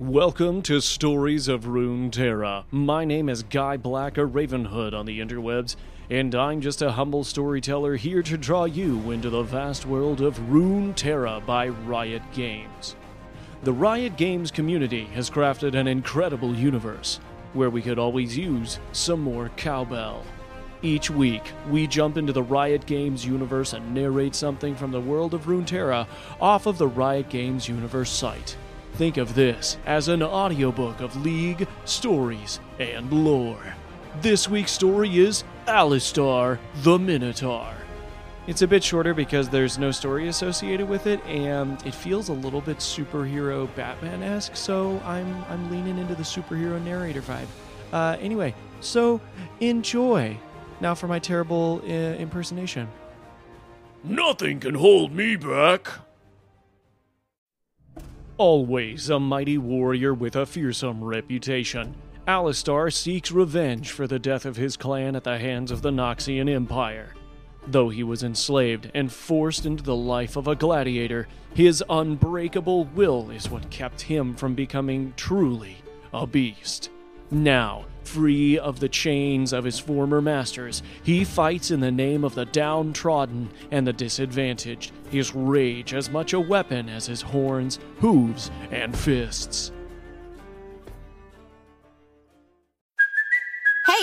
Welcome to Stories of Runeterra. My name is Guy Black, a Ravenhood on the interwebs, and I'm just a humble storyteller here to draw you into the vast world of Runeterra by Riot Games. The Riot Games community has crafted an incredible universe where we could always use some more cowbell. Each week, we jump into the Riot Games universe and narrate something from the world of Runeterra off of the Riot Games universe site. Think of this as an audiobook of League, stories, and lore. This week's story is Alistar the Minotaur. It's a bit shorter because there's no story associated with it, and it feels a little bit superhero Batman-esque. So I'm I'm leaning into the superhero narrator vibe. Uh, anyway, so enjoy. Now for my terrible uh, impersonation. Nothing can hold me back. Always a mighty warrior with a fearsome reputation, Alistar seeks revenge for the death of his clan at the hands of the Noxian Empire. Though he was enslaved and forced into the life of a gladiator, his unbreakable will is what kept him from becoming truly a beast. Now, free of the chains of his former masters, he fights in the name of the downtrodden and the disadvantaged, his rage as much a weapon as his horns, hooves, and fists.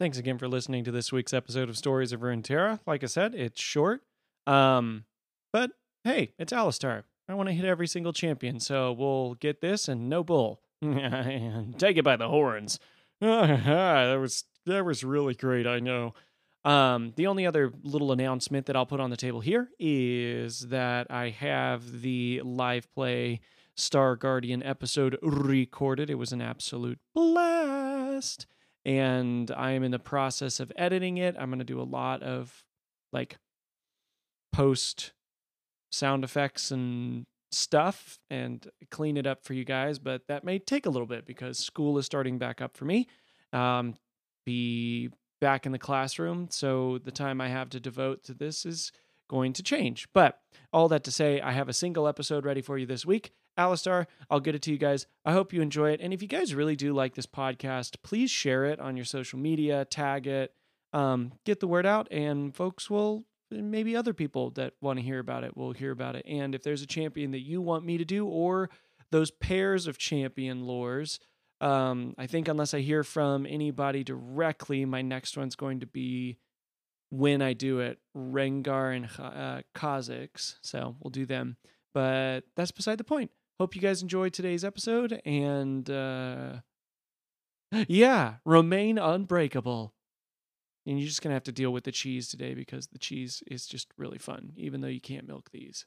Thanks again for listening to this week's episode of Stories of Runeterra. Like I said, it's short. Um, but hey, it's Alistar. I want to hit every single champion, so we'll get this and no bull. Take it by the horns. that was that was really great, I know. Um, the only other little announcement that I'll put on the table here is that I have the live play Star Guardian episode recorded. It was an absolute blast and I am in the process of editing it. I'm going to do a lot of like post sound effects and stuff and clean it up for you guys, but that may take a little bit because school is starting back up for me. Um, be back in the classroom, so the time I have to devote to this is going to change. But all that to say, I have a single episode ready for you this week. Alistar, I'll get it to you guys. I hope you enjoy it. And if you guys really do like this podcast, please share it on your social media, tag it, um, get the word out, and folks will, maybe other people that want to hear about it will hear about it. And if there's a champion that you want me to do, or those pairs of champion lores, um, I think unless I hear from anybody directly, my next one's going to be when I do it, Rengar and uh, Kha'Zix. So we'll do them. But that's beside the point. Hope you guys enjoyed today's episode and uh yeah, remain unbreakable. And you're just to have to deal with the cheese today because the cheese is just really fun even though you can't milk these.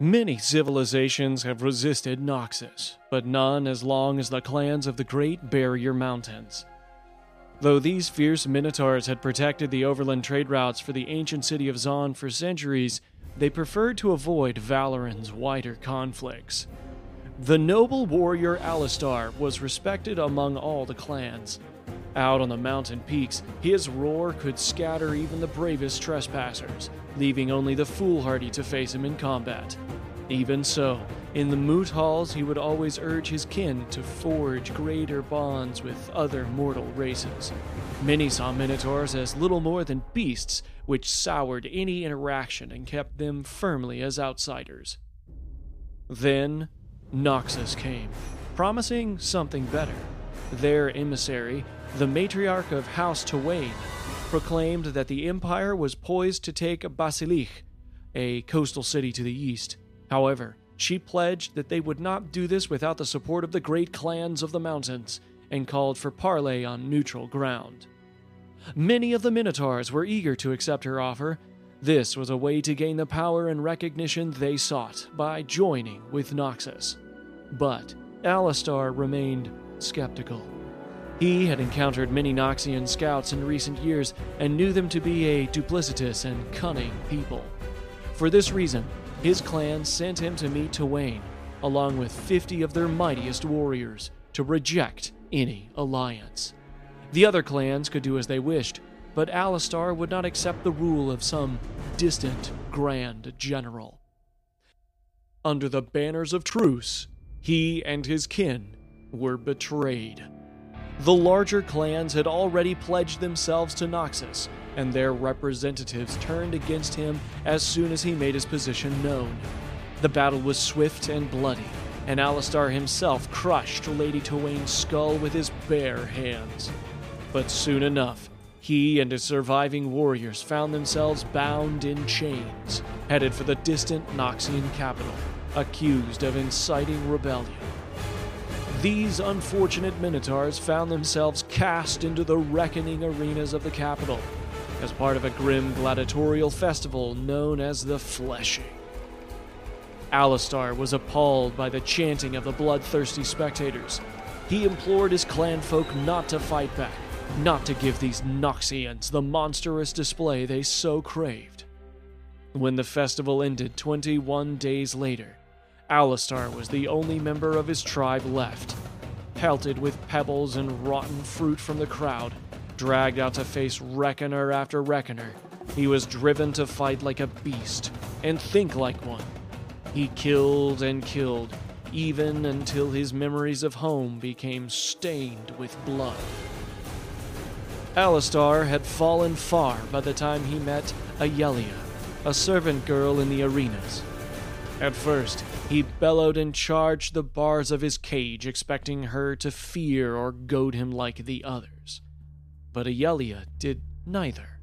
Many civilizations have resisted Noxus, but none as long as the clans of the Great Barrier Mountains. Though these fierce minotaurs had protected the overland trade routes for the ancient city of Zon for centuries, they preferred to avoid Valoran's wider conflicts. The noble warrior Alistar was respected among all the clans. Out on the mountain peaks, his roar could scatter even the bravest trespassers, leaving only the foolhardy to face him in combat. Even so, in the moot halls, he would always urge his kin to forge greater bonds with other mortal races. Many saw minotaurs as little more than beasts, which soured any interaction and kept them firmly as outsiders. Then, Noxus came, promising something better. Their emissary, the matriarch of House Tawain, proclaimed that the Empire was poised to take Basilich, a coastal city to the east. However, she pledged that they would not do this without the support of the great clans of the mountains and called for parley on neutral ground. Many of the Minotaurs were eager to accept her offer. This was a way to gain the power and recognition they sought by joining with Noxus. But Alistar remained skeptical. He had encountered many Noxian scouts in recent years and knew them to be a duplicitous and cunning people. For this reason, his clan sent him to meet Tawain, along with 50 of their mightiest warriors, to reject any alliance. The other clans could do as they wished, but Alistar would not accept the rule of some distant grand general. Under the banners of truce, he and his kin were betrayed. The larger clans had already pledged themselves to Noxus, and their representatives turned against him as soon as he made his position known. The battle was swift and bloody, and Alistar himself crushed Lady Tawain's skull with his bare hands. But soon enough, he and his surviving warriors found themselves bound in chains, headed for the distant Noxian capital, accused of inciting rebellion. These unfortunate Minotaurs found themselves cast into the reckoning arenas of the capital as part of a grim gladiatorial festival known as the Fleshing. Alistar was appalled by the chanting of the bloodthirsty spectators. He implored his clanfolk not to fight back, not to give these Noxians the monstrous display they so craved. When the festival ended 21 days later, Alistar was the only member of his tribe left. Pelted with pebbles and rotten fruit from the crowd, dragged out to face reckoner after reckoner, he was driven to fight like a beast and think like one. He killed and killed, even until his memories of home became stained with blood. Alistar had fallen far by the time he met Ayelia, a servant girl in the arenas. At first, he bellowed and charged the bars of his cage, expecting her to fear or goad him like the others. But Ayelia did neither.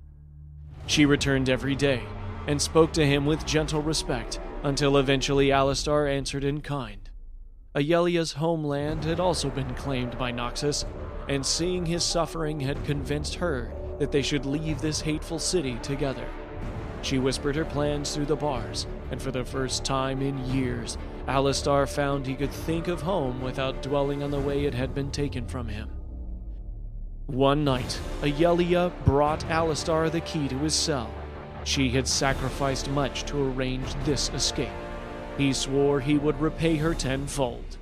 She returned every day and spoke to him with gentle respect until eventually Alistar answered in kind. Ayelia's homeland had also been claimed by Noxus, and seeing his suffering had convinced her that they should leave this hateful city together. She whispered her plans through the bars, and for the first time in years, Alistar found he could think of home without dwelling on the way it had been taken from him. One night, Ayelia brought Alistar the key to his cell. She had sacrificed much to arrange this escape. He swore he would repay her tenfold.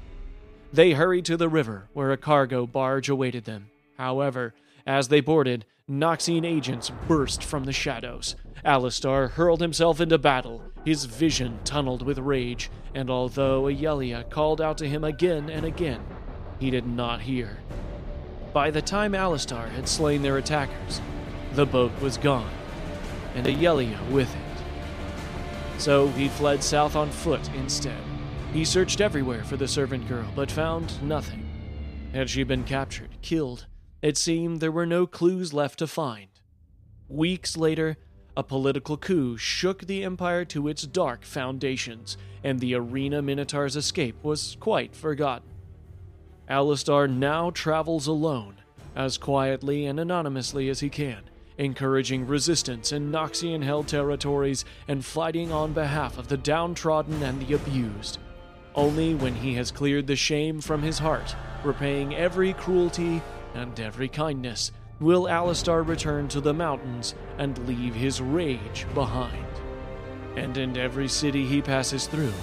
They hurried to the river, where a cargo barge awaited them. However, as they boarded, Noxian agents burst from the shadows. Alistar hurled himself into battle, his vision tunneled with rage, and although Ayelia called out to him again and again, he did not hear. By the time Alistar had slain their attackers, the boat was gone, and Ayelia with it. So he fled south on foot instead. He searched everywhere for the servant girl, but found nothing. Had she been captured, killed, it seemed there were no clues left to find. Weeks later, a political coup shook the Empire to its dark foundations, and the Arena Minotaur's escape was quite forgotten. Alistar now travels alone, as quietly and anonymously as he can, encouraging resistance in Noxian held territories and fighting on behalf of the downtrodden and the abused. Only when he has cleared the shame from his heart, repaying every cruelty and every kindness, will Alistar return to the mountains and leave his rage behind. And in every city he passes through,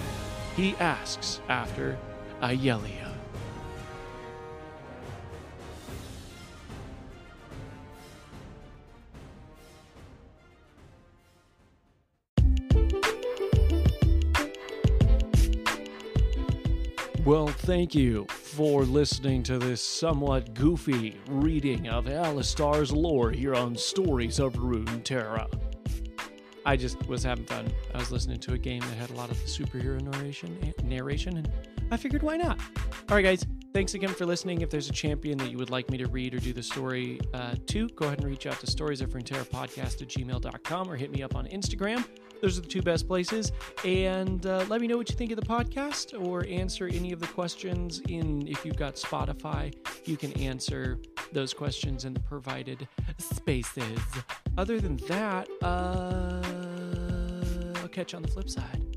he asks after Ayelia. Well, thank you for listening to this somewhat goofy reading of Alistar's lore here on Stories of Runeterra. I just was having fun. I was listening to a game that had a lot of superhero narration, narration, and I figured why not. All right, guys. Thanks again for listening. If there's a champion that you would like me to read or do the story uh, to, go ahead and reach out to storiesofruneterra podcast at gmail.com or hit me up on Instagram. Those are the two best places. And uh, let me know what you think of the podcast or answer any of the questions in, if you've got Spotify, you can answer those questions in the provided spaces. Other than that, uh, I'll catch you on the flip side.